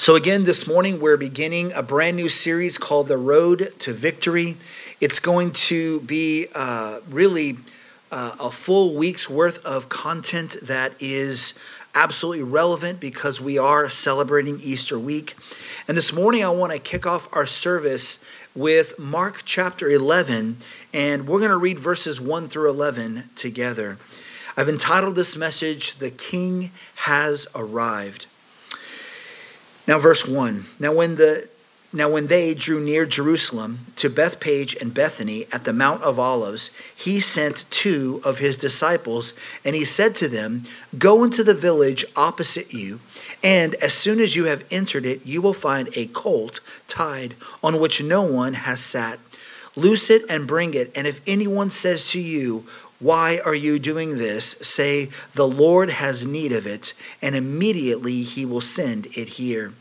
So, again, this morning we're beginning a brand new series called The Road to Victory. It's going to be uh, really uh, a full week's worth of content that is absolutely relevant because we are celebrating Easter week. And this morning I want to kick off our service with Mark chapter 11, and we're going to read verses 1 through 11 together. I've entitled this message, The King Has Arrived. Now, verse 1. Now, when the now, when they drew near Jerusalem to Bethphage and Bethany at the Mount of Olives, he sent two of his disciples, and he said to them, Go into the village opposite you, and as soon as you have entered it, you will find a colt tied on which no one has sat. Loose it and bring it, and if anyone says to you, why are you doing this? Say, The Lord has need of it, and immediately he will send it here.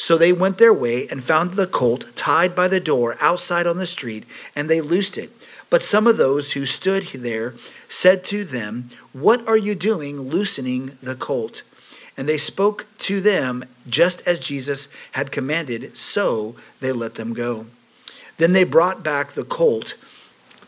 So they went their way and found the colt tied by the door outside on the street, and they loosed it. But some of those who stood there said to them, What are you doing loosening the colt? And they spoke to them just as Jesus had commanded, so they let them go. Then they brought back the colt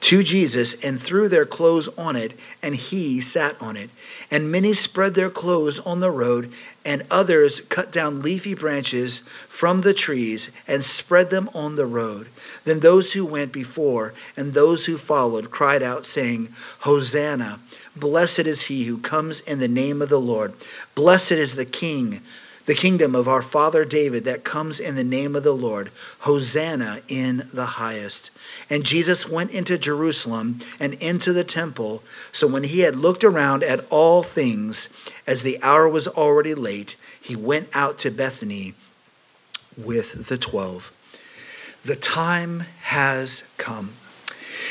to Jesus and threw their clothes on it, and he sat on it. And many spread their clothes on the road, and others cut down leafy branches from the trees and spread them on the road. Then those who went before and those who followed cried out, saying, Hosanna! Blessed is he who comes in the name of the Lord. Blessed is the King the kingdom of our father David that comes in the name of the Lord. Hosanna in the highest. And Jesus went into Jerusalem and into the temple. So when he had looked around at all things, as the hour was already late, he went out to Bethany with the twelve. The time has come.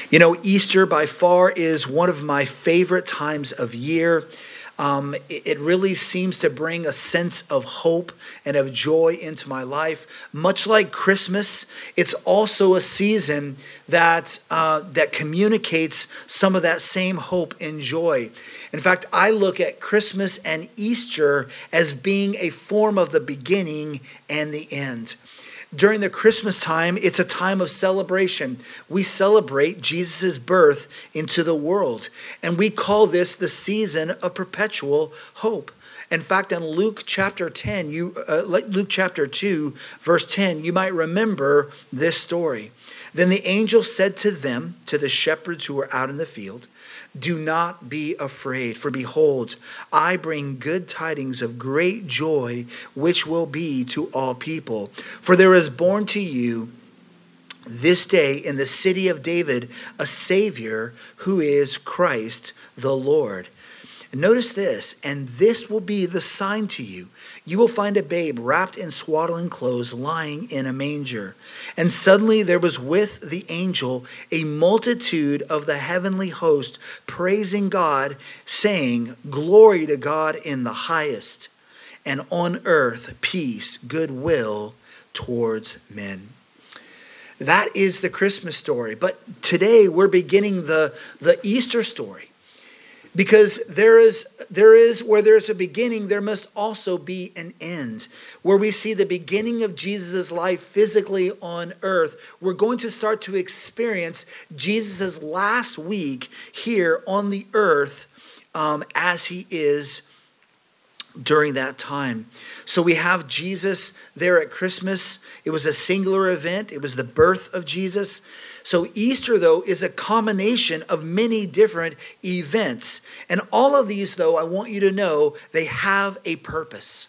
You know, Easter by far is one of my favorite times of year. Um, it, it really seems to bring a sense of hope and of joy into my life. Much like Christmas, it's also a season that uh, that communicates some of that same hope and joy. In fact, I look at Christmas and Easter as being a form of the beginning and the end. During the Christmas time, it's a time of celebration. We celebrate Jesus' birth into the world, and we call this the season of perpetual hope. In fact, in Luke chapter 10, you uh, Luke chapter 2, verse 10, you might remember this story. Then the angel said to them, to the shepherds who were out in the field, do not be afraid, for behold, I bring good tidings of great joy, which will be to all people. For there is born to you this day in the city of David a Savior who is Christ the Lord. Notice this, and this will be the sign to you. You will find a babe wrapped in swaddling clothes lying in a manger. And suddenly there was with the angel a multitude of the heavenly host praising God, saying, Glory to God in the highest, and on earth peace, goodwill towards men. That is the Christmas story. But today we're beginning the, the Easter story because there is there is where there's a beginning there must also be an end. Where we see the beginning of jesus' life physically on earth we're going to start to experience jesus' last week here on the earth um, as he is during that time. So we have Jesus there at Christmas. It was a singular event, it was the birth of Jesus. So, Easter, though, is a combination of many different events. And all of these, though, I want you to know they have a purpose.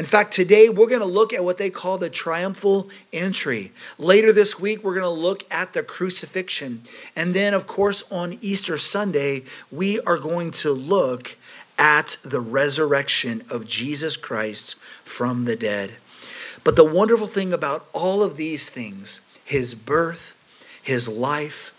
In fact, today we're going to look at what they call the triumphal entry. Later this week, we're going to look at the crucifixion. And then, of course, on Easter Sunday, we are going to look at the resurrection of Jesus Christ from the dead. But the wonderful thing about all of these things, his birth, his life,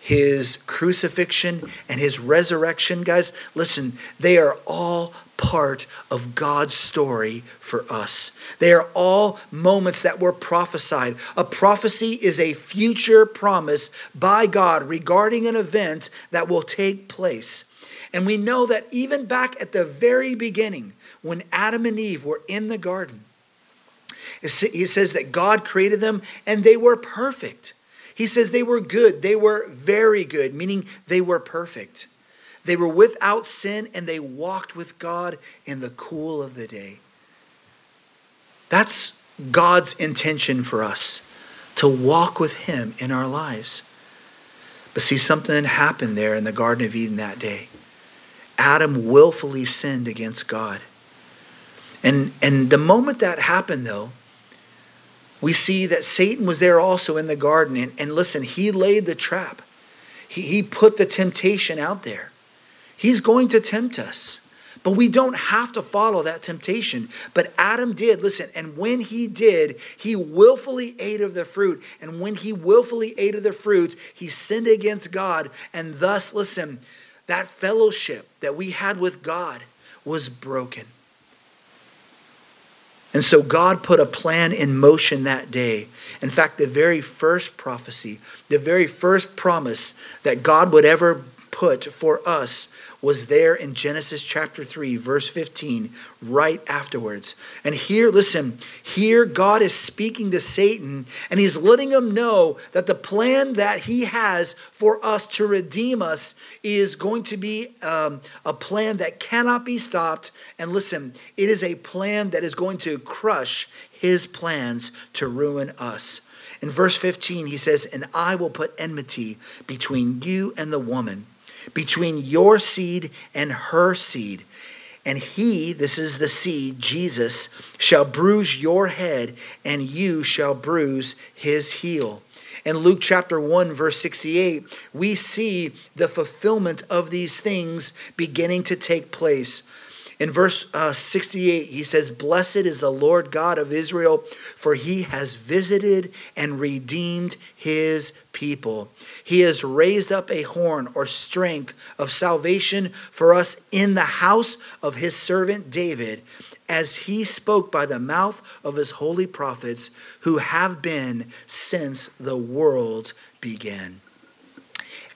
his crucifixion, and his resurrection, guys, listen, they are all part of God's story for us. They are all moments that were prophesied. A prophecy is a future promise by God regarding an event that will take place. And we know that even back at the very beginning, when Adam and Eve were in the garden, He says that God created them and they were perfect. He says they were good. They were very good, meaning they were perfect. They were without sin and they walked with God in the cool of the day. That's God's intention for us to walk with Him in our lives. But see, something happened there in the Garden of Eden that day. Adam willfully sinned against God. And, and the moment that happened, though, we see that Satan was there also in the garden. And, and listen, he laid the trap, he, he put the temptation out there. He's going to tempt us. But we don't have to follow that temptation. But Adam did, listen, and when he did, he willfully ate of the fruit. And when he willfully ate of the fruit, he sinned against God. And thus, listen, that fellowship that we had with God was broken. And so God put a plan in motion that day. In fact, the very first prophecy, the very first promise that God would ever put for us was there in Genesis chapter 3, verse 15, right afterwards. And here, listen, here God is speaking to Satan and he's letting him know that the plan that he has for us to redeem us is going to be um, a plan that cannot be stopped. And listen, it is a plan that is going to crush his plans to ruin us. In verse 15, he says, And I will put enmity between you and the woman between your seed and her seed. And he, this is the seed, Jesus, shall bruise your head, and you shall bruise his heel. In Luke chapter 1, verse 68, we see the fulfillment of these things beginning to take place. In verse uh, 68, he says, Blessed is the Lord God of Israel, for he has visited and redeemed his people. He has raised up a horn or strength of salvation for us in the house of his servant David, as he spoke by the mouth of his holy prophets, who have been since the world began.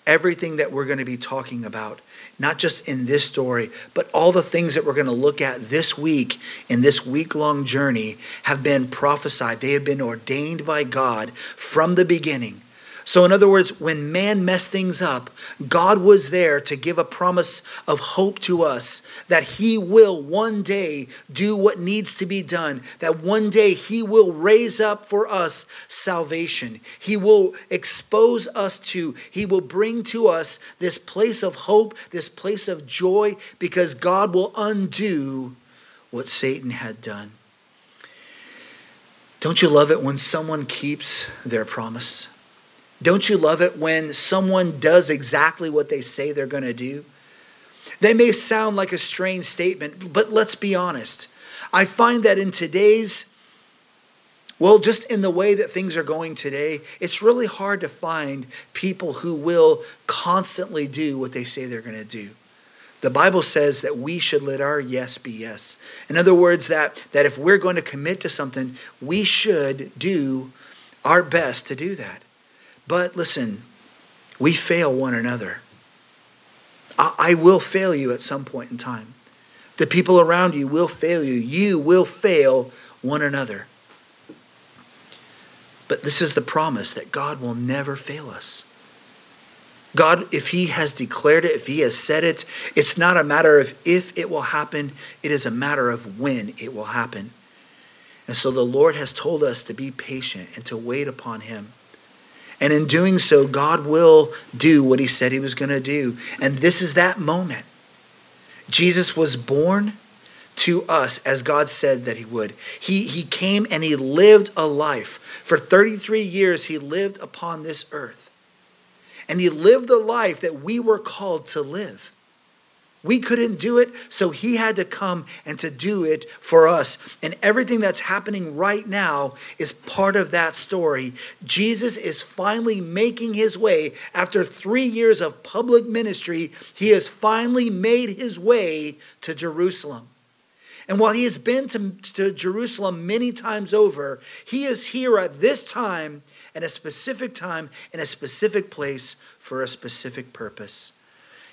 Everything that we're going to be talking about not just in this story, but all the things that we're going to look at this week in this week long journey have been prophesied. They have been ordained by God from the beginning. So, in other words, when man messed things up, God was there to give a promise of hope to us that He will one day do what needs to be done, that one day He will raise up for us salvation. He will expose us to, He will bring to us this place of hope, this place of joy, because God will undo what Satan had done. Don't you love it when someone keeps their promise? Don't you love it when someone does exactly what they say they're going to do? They may sound like a strange statement, but let's be honest. I find that in today's, well, just in the way that things are going today, it's really hard to find people who will constantly do what they say they're going to do. The Bible says that we should let our yes be yes. In other words, that, that if we're going to commit to something, we should do our best to do that. But listen, we fail one another. I, I will fail you at some point in time. The people around you will fail you. You will fail one another. But this is the promise that God will never fail us. God, if He has declared it, if He has said it, it's not a matter of if it will happen, it is a matter of when it will happen. And so the Lord has told us to be patient and to wait upon Him. And in doing so, God will do what he said he was going to do. And this is that moment. Jesus was born to us as God said that he would. He, he came and he lived a life. For 33 years, he lived upon this earth. And he lived the life that we were called to live. We couldn't do it, so he had to come and to do it for us. And everything that's happening right now is part of that story. Jesus is finally making his way. After three years of public ministry, he has finally made his way to Jerusalem. And while he has been to, to Jerusalem many times over, he is here at this time, and a specific time, in a specific place, for a specific purpose.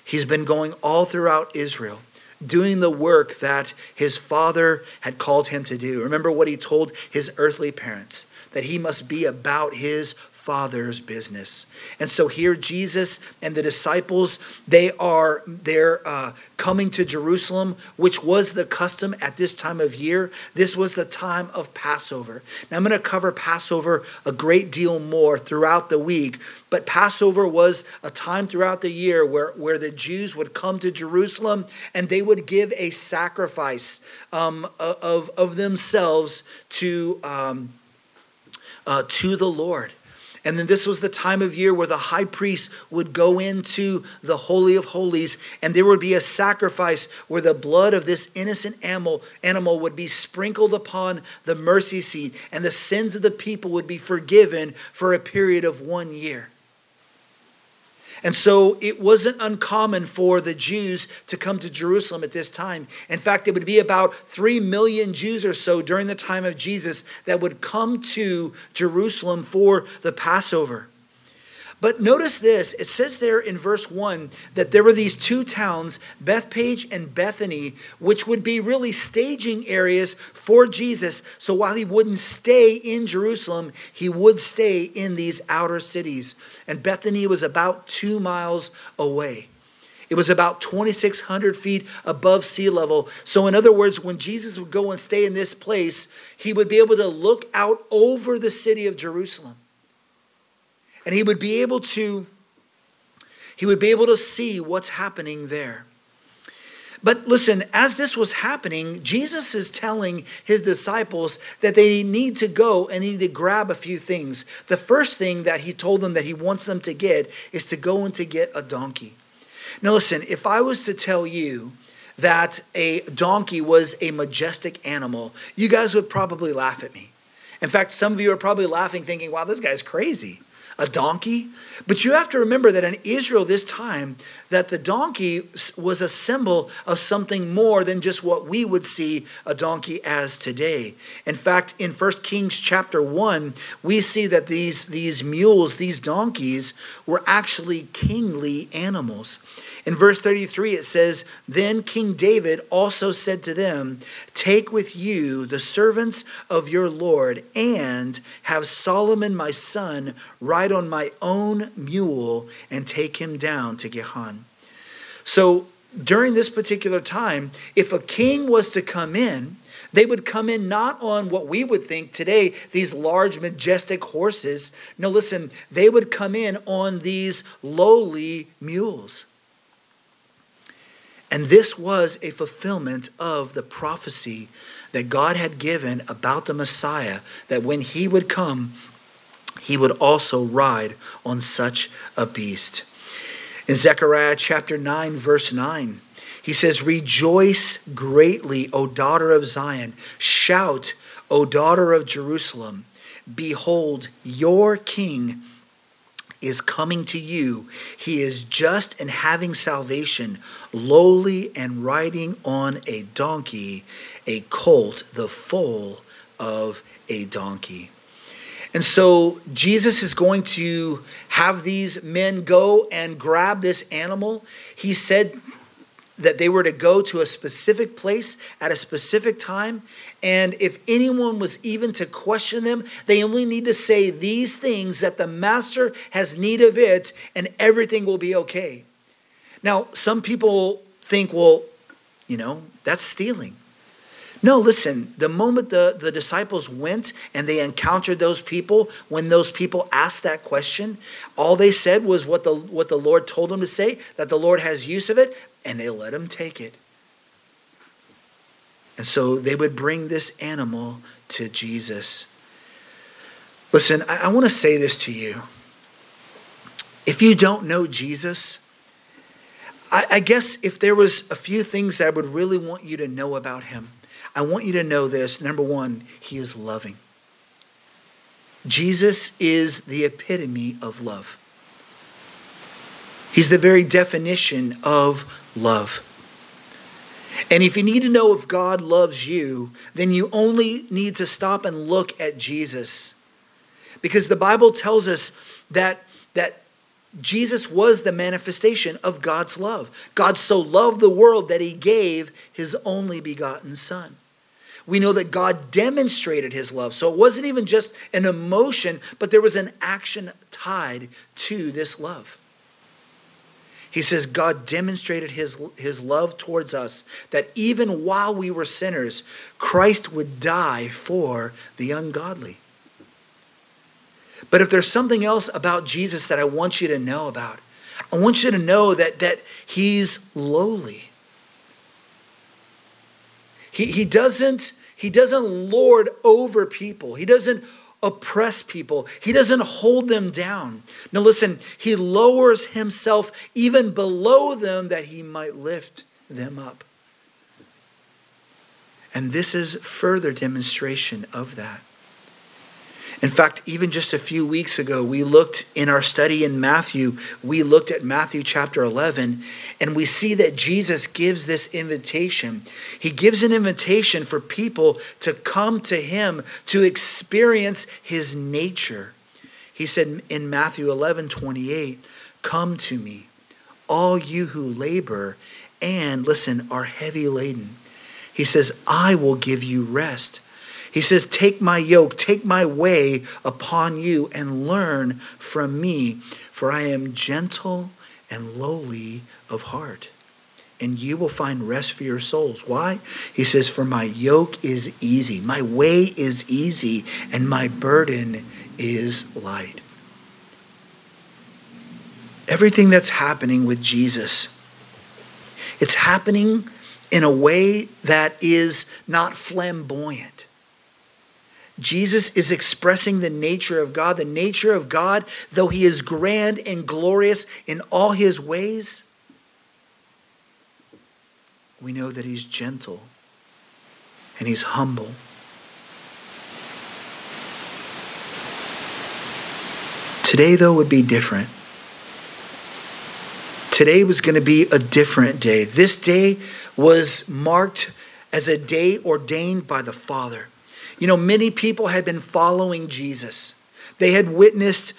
He's been going all throughout Israel, doing the work that his father had called him to do. Remember what he told his earthly parents that he must be about his father's business. And so here Jesus and the disciples, they are they're uh, coming to Jerusalem, which was the custom at this time of year. This was the time of Passover. Now I'm going to cover Passover a great deal more throughout the week, but Passover was a time throughout the year where, where the Jews would come to Jerusalem and they would give a sacrifice um, of, of themselves to, um, uh, to the Lord. And then this was the time of year where the high priest would go into the Holy of Holies, and there would be a sacrifice where the blood of this innocent animal, would be sprinkled upon the mercy seat, and the sins of the people would be forgiven for a period of one year. And so it wasn't uncommon for the Jews to come to Jerusalem at this time. In fact, it would be about 3 million Jews or so during the time of Jesus that would come to Jerusalem for the Passover. But notice this it says there in verse 1 that there were these two towns, Bethphage and Bethany, which would be really staging areas for Jesus. So while he wouldn't stay in Jerusalem, he would stay in these outer cities. And Bethany was about two miles away. It was about 2,600 feet above sea level. So, in other words, when Jesus would go and stay in this place, he would be able to look out over the city of Jerusalem and he would be able to he would be able to see what's happening there. But listen, as this was happening, Jesus is telling his disciples that they need to go and they need to grab a few things. The first thing that he told them that he wants them to get is to go and to get a donkey. Now, listen, if I was to tell you that a donkey was a majestic animal, you guys would probably laugh at me. In fact, some of you are probably laughing, thinking, wow, this guy's crazy a donkey. But you have to remember that in Israel this time, that the donkey was a symbol of something more than just what we would see a donkey as today. In fact, in 1 Kings chapter 1, we see that these, these mules, these donkeys, were actually kingly animals. In verse 33, it says, Then King David also said to them, Take with you the servants of your Lord, and have Solomon my son ride on my own mule, and take him down to Gihon. So during this particular time, if a king was to come in, they would come in not on what we would think today, these large, majestic horses. No, listen, they would come in on these lowly mules. And this was a fulfillment of the prophecy that God had given about the Messiah, that when he would come, he would also ride on such a beast. In Zechariah chapter 9, verse 9, he says, Rejoice greatly, O daughter of Zion. Shout, O daughter of Jerusalem. Behold, your king is coming to you. He is just and having salvation, lowly and riding on a donkey, a colt, the foal of a donkey. And so Jesus is going to have these men go and grab this animal. He said that they were to go to a specific place at a specific time. And if anyone was even to question them, they only need to say these things that the master has need of it, and everything will be okay. Now, some people think, well, you know, that's stealing. No, listen, the moment the, the disciples went and they encountered those people, when those people asked that question, all they said was what the, what the Lord told them to say, that the Lord has use of it, and they let him take it. And so they would bring this animal to Jesus. Listen, I, I want to say this to you. If you don't know Jesus, I, I guess if there was a few things that I would really want you to know about him, I want you to know this. Number one, he is loving. Jesus is the epitome of love. He's the very definition of love. And if you need to know if God loves you, then you only need to stop and look at Jesus. Because the Bible tells us that, that Jesus was the manifestation of God's love. God so loved the world that he gave his only begotten Son. We know that God demonstrated his love. So it wasn't even just an emotion, but there was an action tied to this love. He says, God demonstrated his, his love towards us, that even while we were sinners, Christ would die for the ungodly. But if there's something else about Jesus that I want you to know about, I want you to know that, that he's lowly. He, he, doesn't, he doesn't lord over people. He doesn't oppress people. He doesn't hold them down. Now, listen, he lowers himself even below them that he might lift them up. And this is further demonstration of that. In fact, even just a few weeks ago, we looked in our study in Matthew, we looked at Matthew chapter 11, and we see that Jesus gives this invitation. He gives an invitation for people to come to him to experience his nature. He said in Matthew 11 28, Come to me, all you who labor and, listen, are heavy laden. He says, I will give you rest. He says, Take my yoke, take my way upon you, and learn from me, for I am gentle and lowly of heart. And you will find rest for your souls. Why? He says, For my yoke is easy, my way is easy, and my burden is light. Everything that's happening with Jesus, it's happening in a way that is not flamboyant. Jesus is expressing the nature of God. The nature of God, though he is grand and glorious in all his ways, we know that he's gentle and he's humble. Today, though, would be different. Today was going to be a different day. This day was marked as a day ordained by the Father. You know, many people had been following Jesus. They had witnessed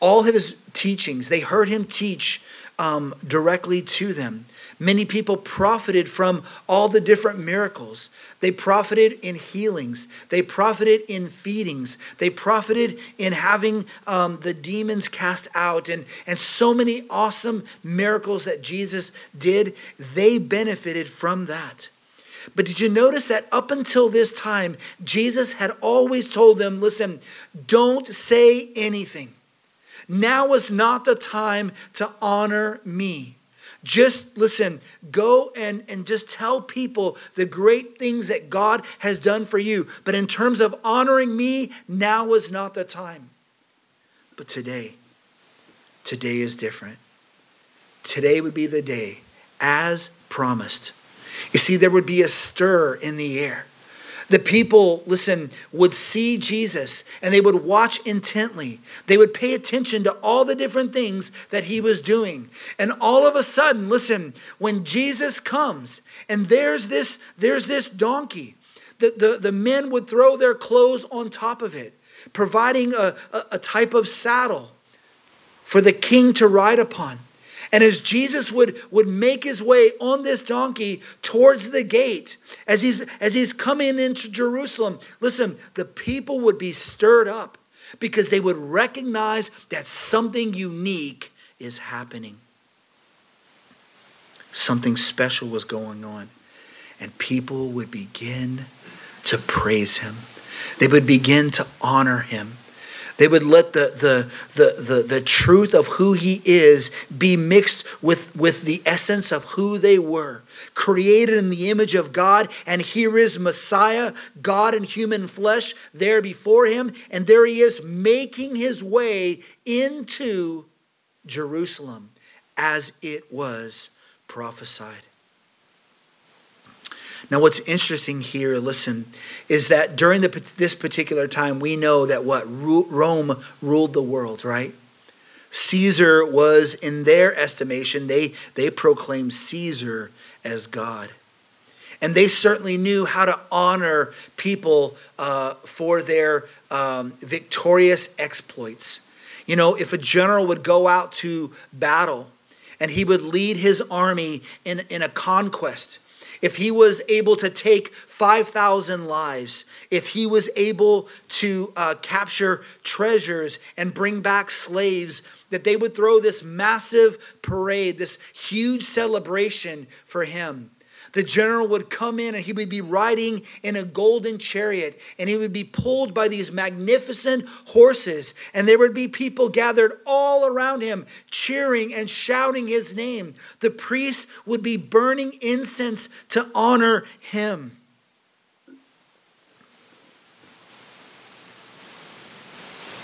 all his teachings. They heard him teach um, directly to them. Many people profited from all the different miracles. They profited in healings. They profited in feedings. They profited in having um, the demons cast out and, and so many awesome miracles that Jesus did. They benefited from that. But did you notice that up until this time, Jesus had always told them, listen, don't say anything. Now is not the time to honor me. Just listen, go and, and just tell people the great things that God has done for you. But in terms of honoring me, now is not the time. But today, today is different. Today would be the day, as promised you see, there would be a stir in the air. The people, listen, would see Jesus and they would watch intently. They would pay attention to all the different things that he was doing. And all of a sudden, listen, when Jesus comes and there's this, there's this donkey, the, the, the men would throw their clothes on top of it, providing a, a, a type of saddle for the king to ride upon. And as Jesus would, would make his way on this donkey towards the gate, as he's, as he's coming into Jerusalem, listen, the people would be stirred up because they would recognize that something unique is happening. Something special was going on. And people would begin to praise him. They would begin to honor him. They would let the, the, the, the, the truth of who he is be mixed with, with the essence of who they were. Created in the image of God, and here is Messiah, God in human flesh, there before him, and there he is making his way into Jerusalem as it was prophesied. Now, what's interesting here, listen, is that during the, this particular time, we know that what? Rome ruled the world, right? Caesar was, in their estimation, they, they proclaimed Caesar as God. And they certainly knew how to honor people uh, for their um, victorious exploits. You know, if a general would go out to battle and he would lead his army in, in a conquest, if he was able to take 5,000 lives, if he was able to uh, capture treasures and bring back slaves, that they would throw this massive parade, this huge celebration for him the general would come in and he would be riding in a golden chariot and he would be pulled by these magnificent horses. And there would be people gathered all around him, cheering and shouting his name. The priests would be burning incense to honor him.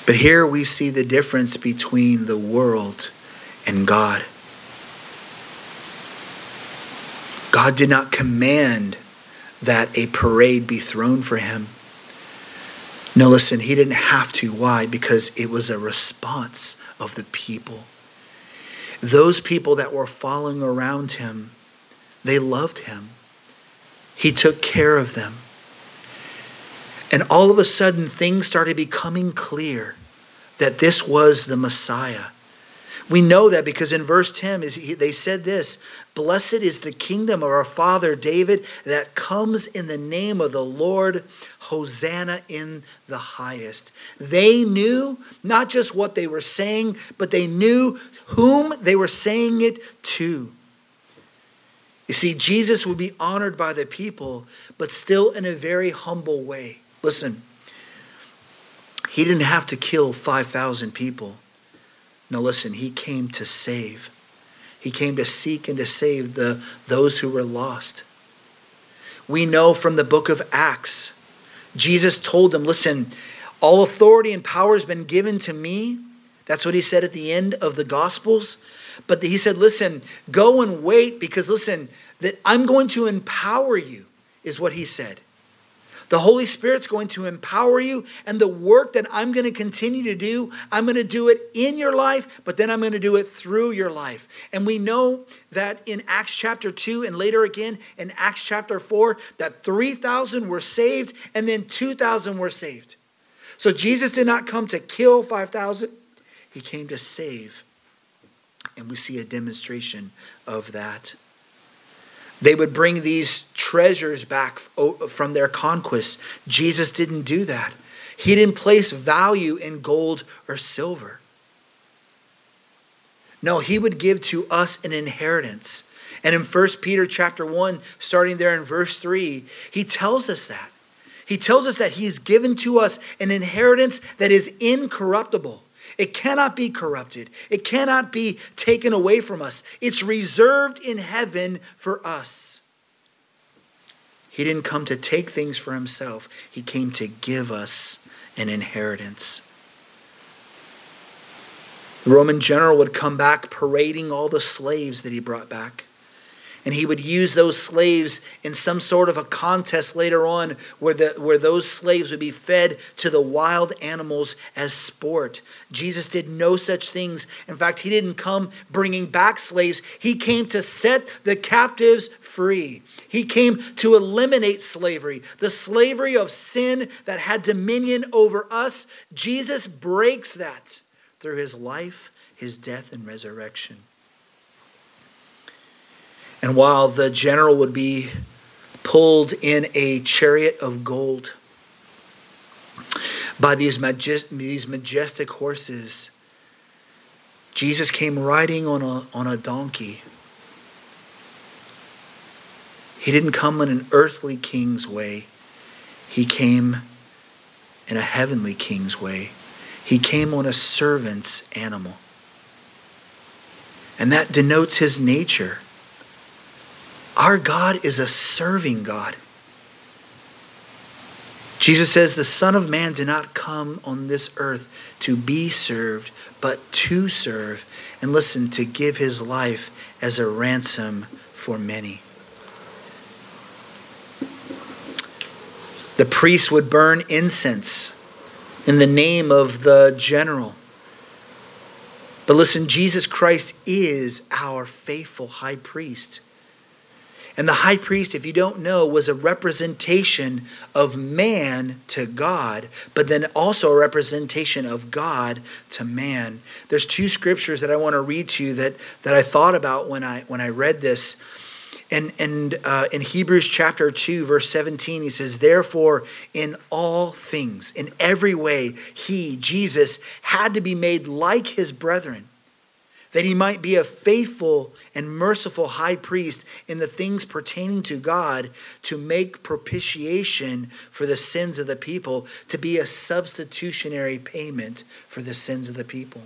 But here we see the difference between the world and God. God did not command that a parade be thrown for him. No, listen, he didn't have to. Why? Because it was a response of the people. Those people that were following around him, they loved him. He took care of them. And all of a sudden, things started becoming clear that this was the Messiah. We know that because in verse 10, they said this Blessed is the kingdom of our father David that comes in the name of the Lord. Hosanna in the highest. They knew not just what they were saying, but they knew whom they were saying it to. You see, Jesus would be honored by the people, but still in a very humble way. Listen, he didn't have to kill 5,000 people. No, listen, he came to save. He came to seek and to save the, those who were lost. We know from the book of Acts, Jesus told them, Listen, all authority and power has been given to me. That's what he said at the end of the Gospels. But he said, Listen, go and wait because, listen, that I'm going to empower you, is what he said. The Holy Spirit's going to empower you, and the work that I'm going to continue to do, I'm going to do it in your life, but then I'm going to do it through your life. And we know that in Acts chapter 2 and later again in Acts chapter 4, that 3,000 were saved and then 2,000 were saved. So Jesus did not come to kill 5,000, he came to save. And we see a demonstration of that. They would bring these treasures back from their conquest. Jesus didn't do that. He didn't place value in gold or silver. No, he would give to us an inheritance. And in 1 Peter chapter 1, starting there in verse 3, he tells us that. He tells us that he's given to us an inheritance that is incorruptible. It cannot be corrupted. It cannot be taken away from us. It's reserved in heaven for us. He didn't come to take things for himself, he came to give us an inheritance. The Roman general would come back parading all the slaves that he brought back. And he would use those slaves in some sort of a contest later on where, the, where those slaves would be fed to the wild animals as sport. Jesus did no such things. In fact, he didn't come bringing back slaves, he came to set the captives free. He came to eliminate slavery, the slavery of sin that had dominion over us. Jesus breaks that through his life, his death, and resurrection. And while the general would be pulled in a chariot of gold by these, majest- these majestic horses, Jesus came riding on a, on a donkey. He didn't come in an earthly king's way. He came in a heavenly king's way. He came on a servant's animal. And that denotes his nature. Our God is a serving God. Jesus says, The Son of Man did not come on this earth to be served, but to serve, and listen, to give his life as a ransom for many. The priest would burn incense in the name of the general. But listen, Jesus Christ is our faithful high priest. And the high priest, if you don't know, was a representation of man to God, but then also a representation of God to man. There's two scriptures that I want to read to you that, that I thought about when I when I read this. And, and uh, in Hebrews chapter 2, verse 17, he says, Therefore, in all things, in every way, he, Jesus, had to be made like his brethren that he might be a faithful and merciful high priest in the things pertaining to God to make propitiation for the sins of the people, to be a substitutionary payment for the sins of the people.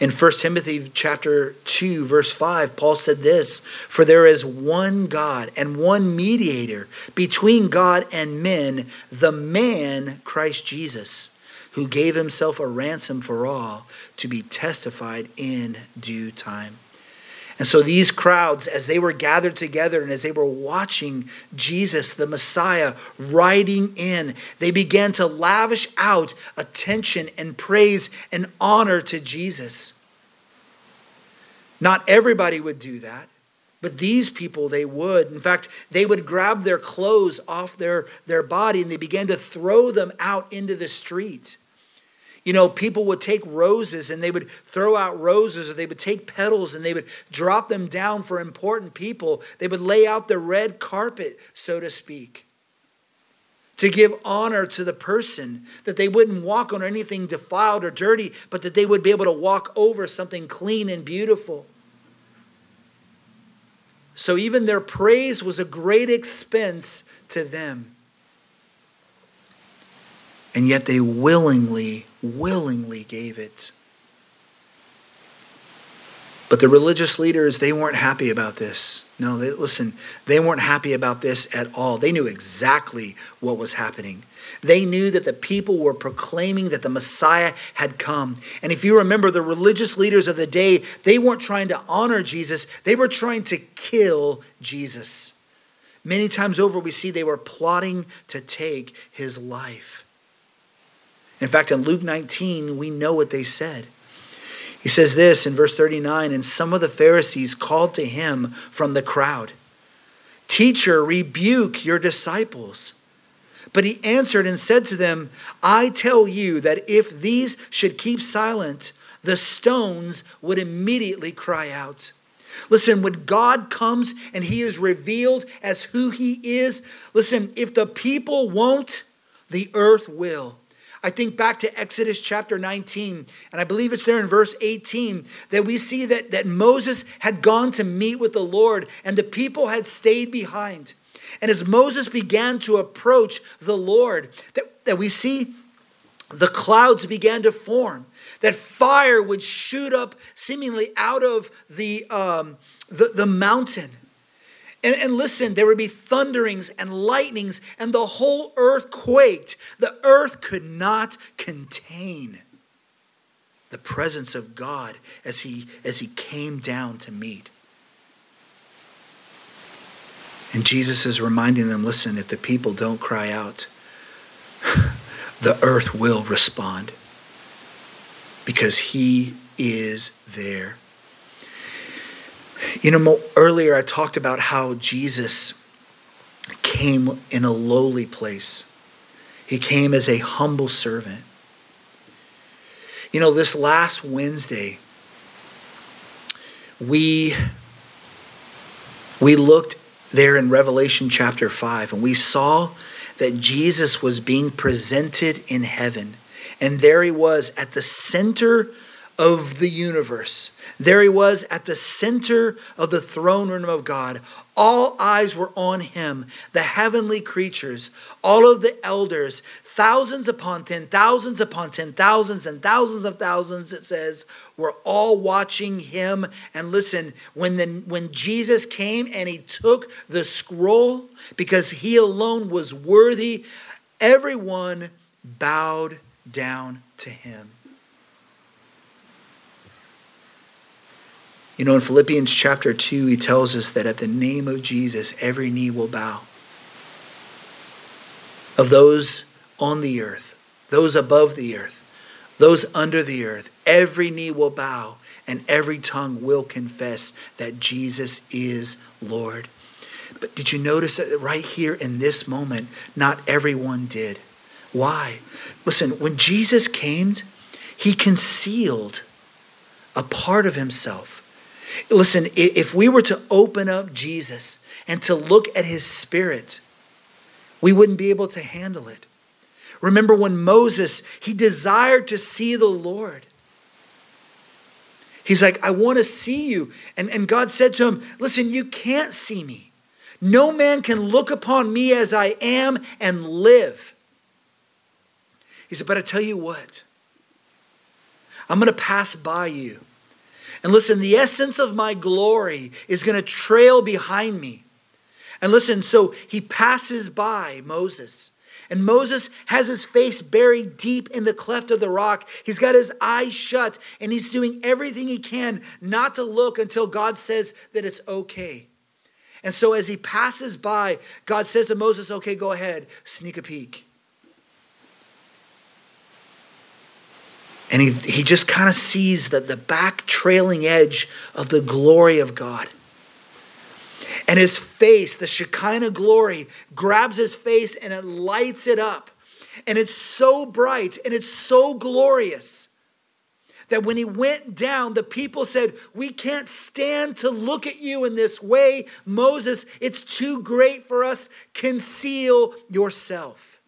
In 1 Timothy chapter 2 verse 5 Paul said this for there is one God and one mediator between God and men the man Christ Jesus who gave himself a ransom for all to be testified in due time. And so these crowds, as they were gathered together and as they were watching Jesus, the Messiah, riding in, they began to lavish out attention and praise and honor to Jesus. Not everybody would do that. But these people, they would. In fact, they would grab their clothes off their, their body and they began to throw them out into the street. You know, people would take roses and they would throw out roses, or they would take petals and they would drop them down for important people. They would lay out the red carpet, so to speak, to give honor to the person, that they wouldn't walk on anything defiled or dirty, but that they would be able to walk over something clean and beautiful. So even their praise was a great expense to them. And yet they willingly willingly gave it. But the religious leaders, they weren't happy about this. No, they, listen, they weren't happy about this at all. They knew exactly what was happening. They knew that the people were proclaiming that the Messiah had come. And if you remember, the religious leaders of the day, they weren't trying to honor Jesus, they were trying to kill Jesus. Many times over, we see they were plotting to take his life. In fact, in Luke 19, we know what they said. He says this in verse 39 And some of the Pharisees called to him from the crowd, Teacher, rebuke your disciples. But he answered and said to them, I tell you that if these should keep silent, the stones would immediately cry out. Listen, when God comes and he is revealed as who he is, listen, if the people won't, the earth will. I think back to Exodus chapter 19, and I believe it's there in verse 18 that we see that, that Moses had gone to meet with the Lord and the people had stayed behind. And as Moses began to approach the Lord, that, that we see the clouds began to form, that fire would shoot up seemingly out of the, um, the, the mountain. And, and listen, there would be thunderings and lightnings, and the whole earth quaked. The earth could not contain the presence of God as he, as he came down to meet. And Jesus is reminding them listen, if the people don't cry out, the earth will respond because he is there. You know, earlier I talked about how Jesus came in a lowly place. He came as a humble servant. You know, this last Wednesday, we we looked there in Revelation chapter 5 and we saw that Jesus was being presented in heaven. And there he was at the center of the universe. There he was at the center of the throne room of God. All eyes were on him, the heavenly creatures, all of the elders, thousands upon ten thousands upon ten thousands and thousands of thousands, it says, were all watching him. And listen, when, when Jesus came and he took the scroll, because he alone was worthy, everyone bowed down to him. You know, in Philippians chapter 2, he tells us that at the name of Jesus, every knee will bow. Of those on the earth, those above the earth, those under the earth, every knee will bow and every tongue will confess that Jesus is Lord. But did you notice that right here in this moment, not everyone did? Why? Listen, when Jesus came, he concealed a part of himself. Listen, if we were to open up Jesus and to look at his spirit, we wouldn't be able to handle it. Remember when Moses, he desired to see the Lord. He's like, I want to see you. And, and God said to him, Listen, you can't see me. No man can look upon me as I am and live. He said, But I tell you what, I'm going to pass by you. And listen, the essence of my glory is going to trail behind me. And listen, so he passes by Moses. And Moses has his face buried deep in the cleft of the rock. He's got his eyes shut, and he's doing everything he can not to look until God says that it's okay. And so as he passes by, God says to Moses, Okay, go ahead, sneak a peek. And he, he just kind of sees that the back trailing edge of the glory of God. And his face, the Shekinah glory, grabs his face and it lights it up. And it's so bright and it's so glorious that when he went down, the people said, We can't stand to look at you in this way. Moses, it's too great for us. Conceal yourself.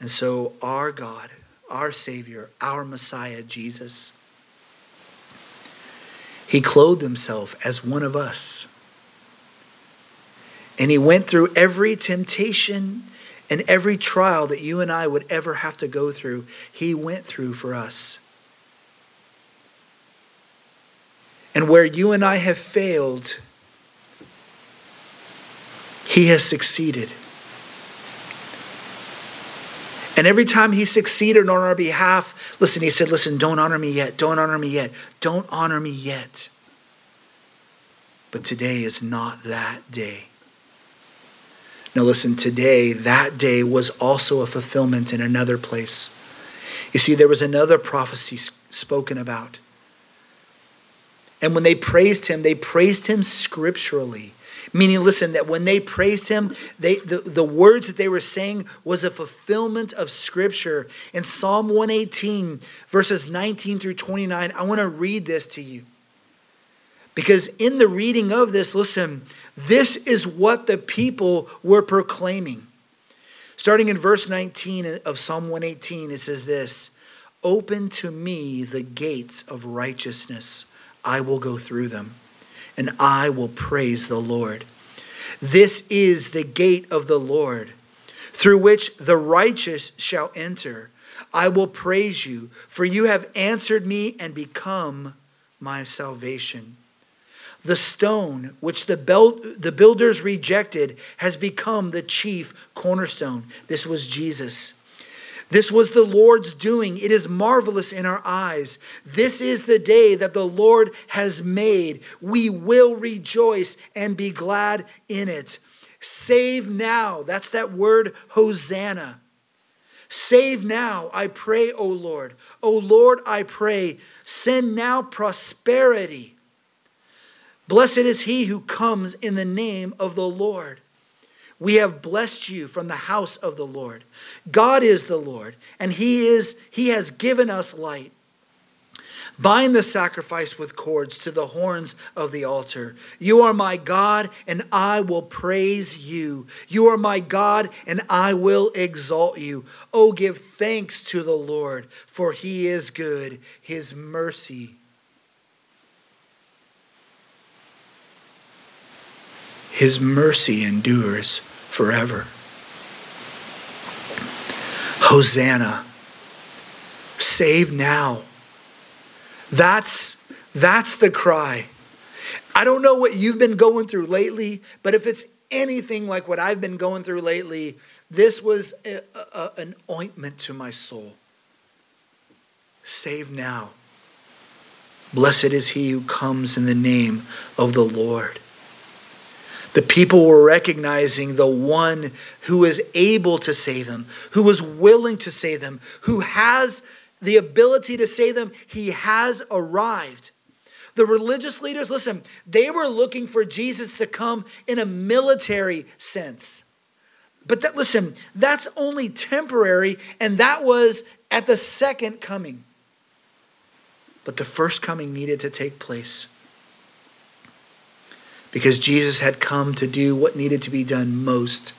And so, our God, our Savior, our Messiah, Jesus, he clothed himself as one of us. And he went through every temptation and every trial that you and I would ever have to go through. He went through for us. And where you and I have failed, he has succeeded. And every time he succeeded on our behalf, listen, he said, Listen, don't honor me yet. Don't honor me yet. Don't honor me yet. But today is not that day. Now, listen, today, that day was also a fulfillment in another place. You see, there was another prophecy spoken about. And when they praised him, they praised him scripturally. Meaning, listen, that when they praised him, they, the, the words that they were saying was a fulfillment of Scripture. In Psalm 118, verses 19 through 29, I want to read this to you. Because in the reading of this, listen, this is what the people were proclaiming. Starting in verse 19 of Psalm 118, it says this Open to me the gates of righteousness, I will go through them and I will praise the Lord. This is the gate of the Lord, through which the righteous shall enter. I will praise you, for you have answered me and become my salvation. The stone which the, the builders rejected has become the chief cornerstone. This was Jesus. This was the Lord's doing. It is marvelous in our eyes. This is the day that the Lord has made. We will rejoice and be glad in it. Save now. That's that word, Hosanna. Save now, I pray, O Lord. O Lord, I pray, send now prosperity. Blessed is he who comes in the name of the Lord. We have blessed you from the house of the Lord. God is the Lord, and he is he has given us light. Bind the sacrifice with cords to the horns of the altar. You are my God, and I will praise you. You are my God, and I will exalt you. Oh, give thanks to the Lord, for he is good. His mercy. His mercy endures forever. Hosanna. Save now. That's, that's the cry. I don't know what you've been going through lately, but if it's anything like what I've been going through lately, this was a, a, an ointment to my soul. Save now. Blessed is he who comes in the name of the Lord. The people were recognizing the one who is able to save them, who was willing to save them, who has the ability to say them, He has arrived. The religious leaders, listen, they were looking for Jesus to come in a military sense. But that, listen, that's only temporary, and that was at the second coming. But the first coming needed to take place because Jesus had come to do what needed to be done most,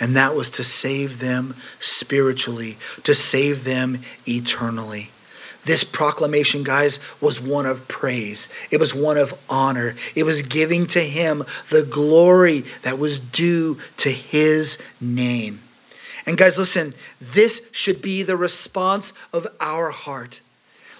and that was to save them spiritually, to save them eternally. This proclamation, guys, was one of praise. It was one of honor. It was giving to him the glory that was due to his name. And, guys, listen, this should be the response of our heart.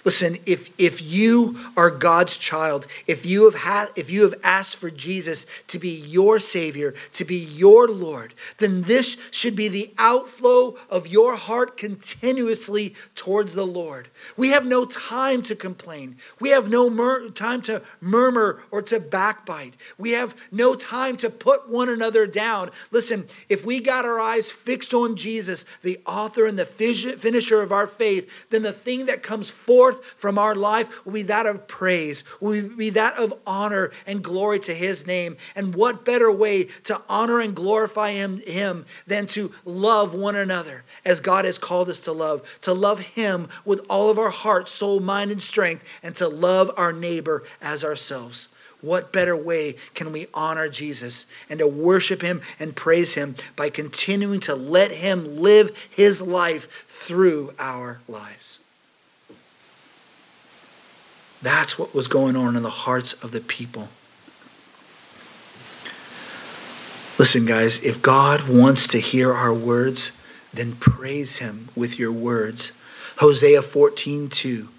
Listen, if, if you are God's child, if you have had, if you have asked for Jesus to be your Savior, to be your Lord, then this should be the outflow of your heart continuously towards the Lord. We have no time to complain. We have no mur- time to murmur or to backbite. We have no time to put one another down. Listen, if we got our eyes fixed on Jesus, the author and the finisher of our faith, then the thing that comes forth forth from our life will be that of praise, will be that of honor and glory to his name. And what better way to honor and glorify him, him than to love one another as God has called us to love, to love him with all of our heart, soul, mind, and strength, and to love our neighbor as ourselves. What better way can we honor Jesus and to worship him and praise him by continuing to let him live his life through our lives? That's what was going on in the hearts of the people. Listen, guys, if God wants to hear our words, then praise him with your words. Hosea 14, 2.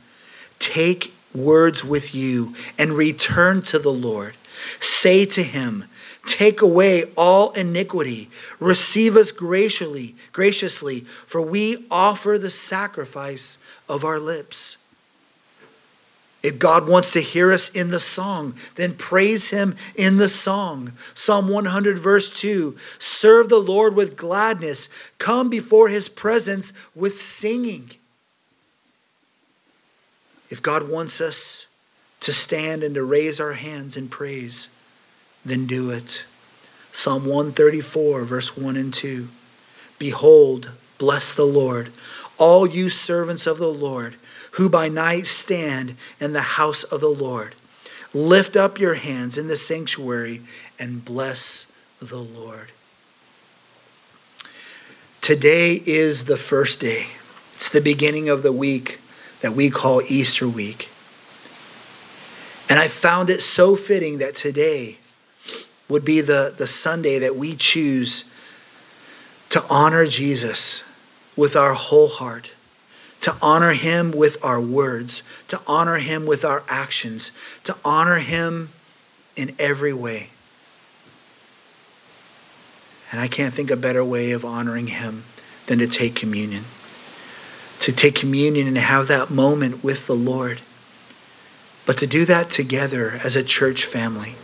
Take words with you and return to the Lord. Say to him, Take away all iniquity. Receive us graciously, graciously, for we offer the sacrifice of our lips. If God wants to hear us in the song, then praise Him in the song. Psalm 100, verse 2 Serve the Lord with gladness, come before His presence with singing. If God wants us to stand and to raise our hands in praise, then do it. Psalm 134, verse 1 and 2 Behold, bless the Lord, all you servants of the Lord who by night stand in the house of the Lord. Lift up your hands in the sanctuary and bless the Lord. Today is the first day. It's the beginning of the week that we call Easter week. And I found it so fitting that today would be the, the Sunday that we choose to honor Jesus with our whole heart to honor him with our words, to honor him with our actions, to honor him in every way. And I can't think a better way of honoring him than to take communion. To take communion and have that moment with the Lord. But to do that together as a church family.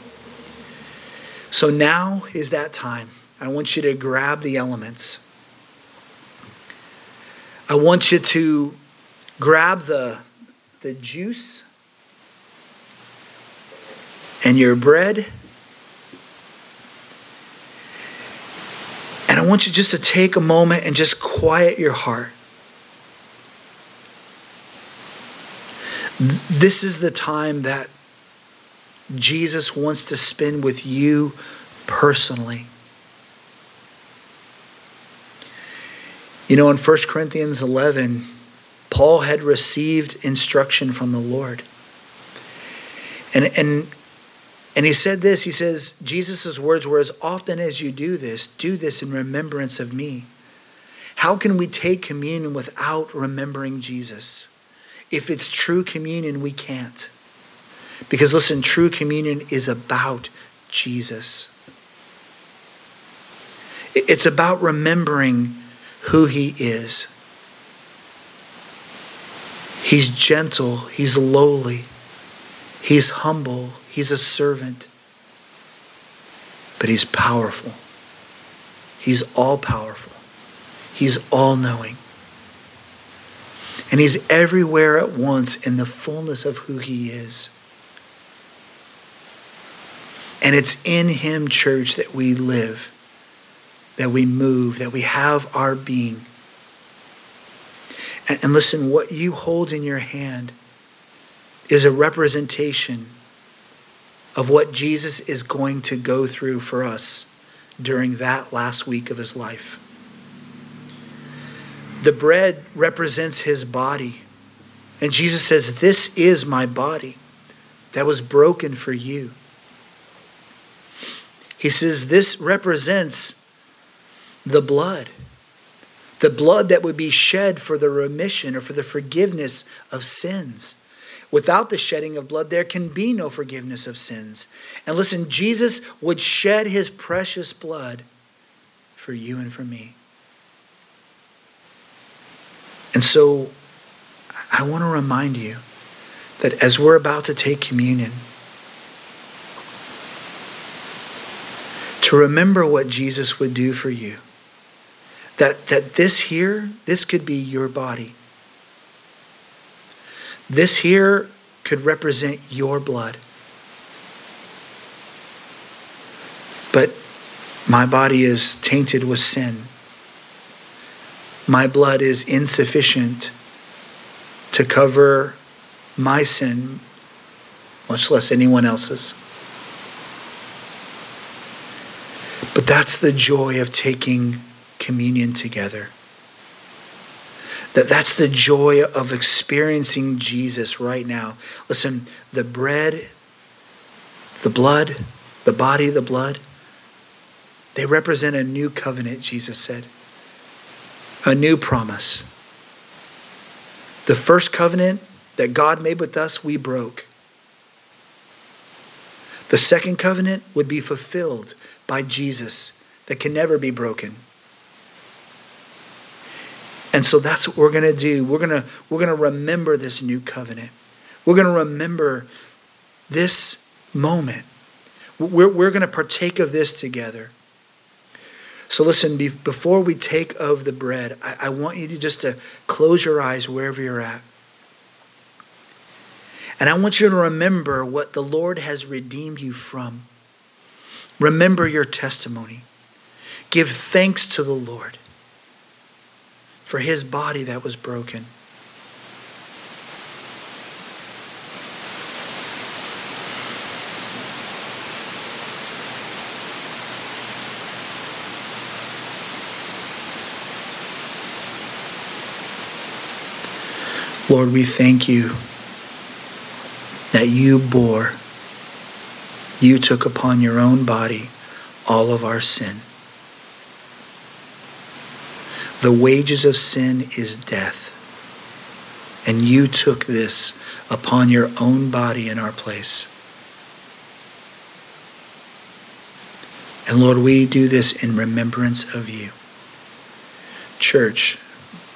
So now is that time. I want you to grab the elements. I want you to grab the, the juice and your bread. And I want you just to take a moment and just quiet your heart. This is the time that Jesus wants to spend with you personally. You know, in 1 Corinthians 11, Paul had received instruction from the Lord. And, and, and he said this he says, Jesus' words were, As often as you do this, do this in remembrance of me. How can we take communion without remembering Jesus? If it's true communion, we can't. Because listen, true communion is about Jesus. It's about remembering who he is. He's gentle, he's lowly, he's humble, he's a servant, but he's powerful. He's all powerful, he's all knowing. And he's everywhere at once in the fullness of who he is. And it's in him, church, that we live, that we move, that we have our being. And, and listen, what you hold in your hand is a representation of what Jesus is going to go through for us during that last week of his life. The bread represents his body. And Jesus says, This is my body that was broken for you. He says, This represents the blood. The blood that would be shed for the remission or for the forgiveness of sins. Without the shedding of blood, there can be no forgiveness of sins. And listen, Jesus would shed his precious blood for you and for me. And so I want to remind you that as we're about to take communion, to remember what Jesus would do for you. That, that this here, this could be your body. This here could represent your blood. But my body is tainted with sin. My blood is insufficient to cover my sin, much less anyone else's. But that's the joy of taking communion together. That that's the joy of experiencing Jesus right now. Listen, the bread, the blood, the body, the blood, they represent a new covenant, Jesus said. A new promise. The first covenant that God made with us, we broke. The second covenant would be fulfilled by Jesus that can never be broken. And so that's what we're going to do. We're going to we're going to remember this new covenant. We're going to remember this moment. We're, we're going to partake of this together. So listen, before we take of the bread, I, I want you to just to close your eyes wherever you're at. And I want you to remember what the Lord has redeemed you from. Remember your testimony. Give thanks to the Lord for his body that was broken. Lord, we thank you that you bore you took upon your own body all of our sin. The wages of sin is death. And you took this upon your own body in our place. And Lord, we do this in remembrance of you. Church,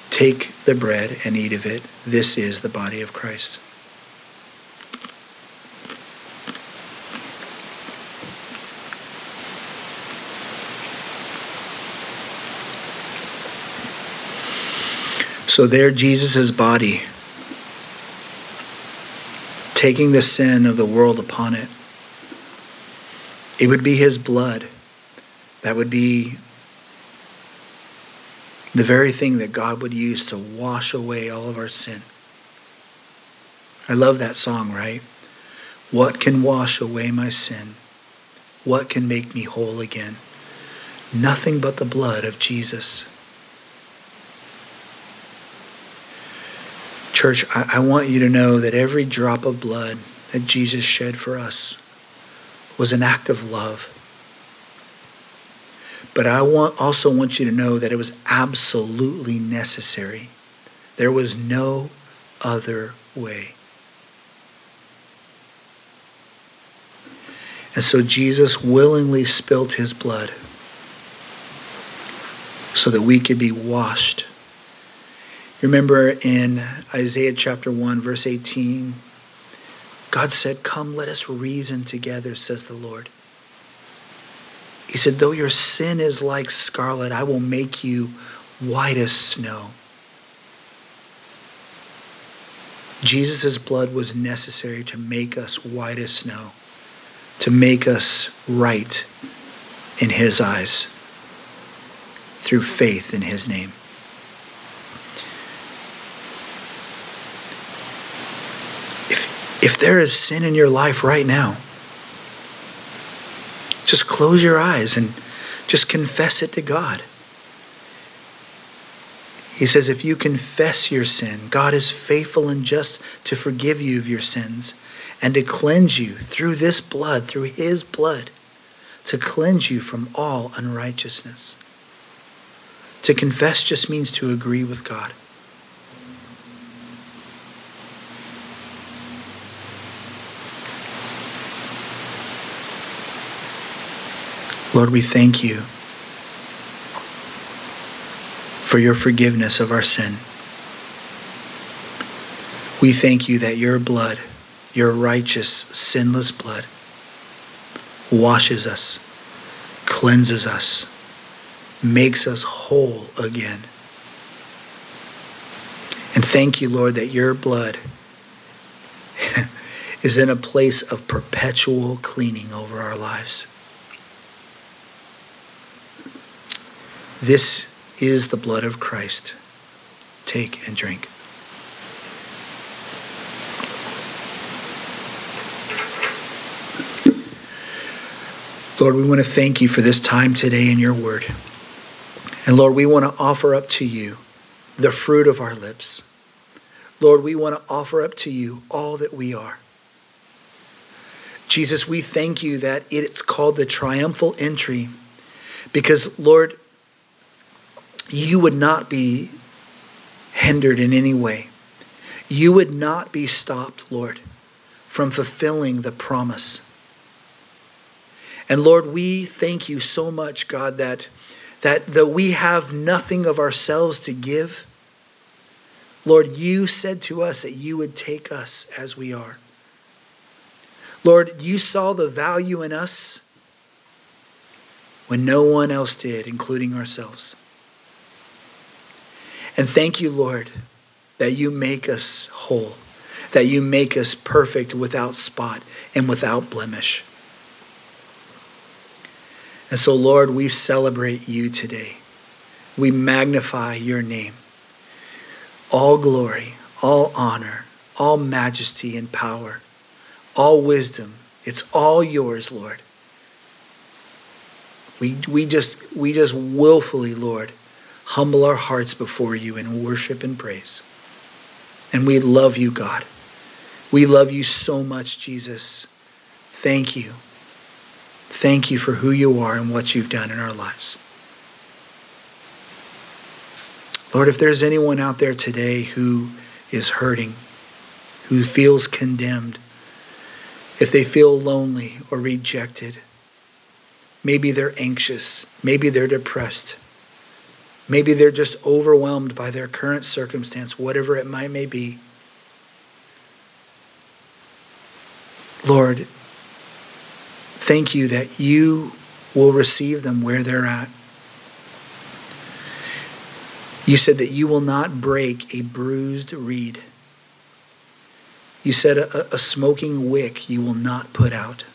take the bread and eat of it. This is the body of Christ. So there, Jesus' body, taking the sin of the world upon it, it would be his blood that would be the very thing that God would use to wash away all of our sin. I love that song, right? What can wash away my sin? What can make me whole again? Nothing but the blood of Jesus. Church, I, I want you to know that every drop of blood that Jesus shed for us was an act of love. But I want, also want you to know that it was absolutely necessary. There was no other way. And so Jesus willingly spilt his blood so that we could be washed Remember in Isaiah chapter 1, verse 18, God said, Come, let us reason together, says the Lord. He said, Though your sin is like scarlet, I will make you white as snow. Jesus' blood was necessary to make us white as snow, to make us right in his eyes through faith in his name. If, if there is sin in your life right now, just close your eyes and just confess it to God. He says, if you confess your sin, God is faithful and just to forgive you of your sins and to cleanse you through this blood, through his blood, to cleanse you from all unrighteousness. To confess just means to agree with God. Lord, we thank you for your forgiveness of our sin. We thank you that your blood, your righteous, sinless blood, washes us, cleanses us, makes us whole again. And thank you, Lord, that your blood is in a place of perpetual cleaning over our lives. This is the blood of Christ. Take and drink. Lord, we want to thank you for this time today in your word. And Lord, we want to offer up to you the fruit of our lips. Lord, we want to offer up to you all that we are. Jesus, we thank you that it's called the triumphal entry because, Lord, you would not be hindered in any way. You would not be stopped, Lord, from fulfilling the promise. And Lord, we thank you so much, God, that, that though we have nothing of ourselves to give, Lord, you said to us that you would take us as we are. Lord, you saw the value in us when no one else did, including ourselves. And thank you, Lord, that you make us whole, that you make us perfect without spot and without blemish. And so, Lord, we celebrate you today. We magnify your name. All glory, all honor, all majesty and power, all wisdom, it's all yours, Lord. We, we, just, we just willfully, Lord, humble our hearts before you in worship and praise. And we love you, God. We love you so much, Jesus. Thank you. Thank you for who you are and what you've done in our lives. Lord, if there's anyone out there today who is hurting, who feels condemned, if they feel lonely or rejected, maybe they're anxious, maybe they're depressed, Maybe they're just overwhelmed by their current circumstance, whatever it might may be. Lord, thank you that you will receive them where they're at. You said that you will not break a bruised reed. You said a, a smoking wick you will not put out.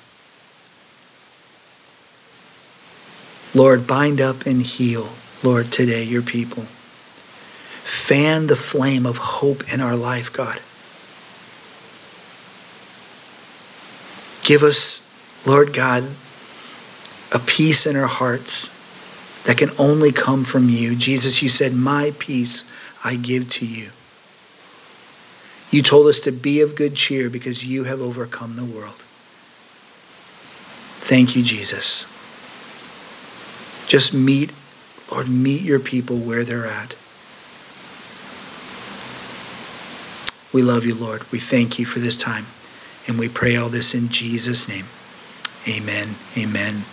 Lord, bind up and heal Lord, today, your people. Fan the flame of hope in our life, God. Give us, Lord God, a peace in our hearts that can only come from you. Jesus, you said, My peace I give to you. You told us to be of good cheer because you have overcome the world. Thank you, Jesus. Just meet Lord, meet your people where they're at. We love you, Lord. We thank you for this time. And we pray all this in Jesus' name. Amen. Amen.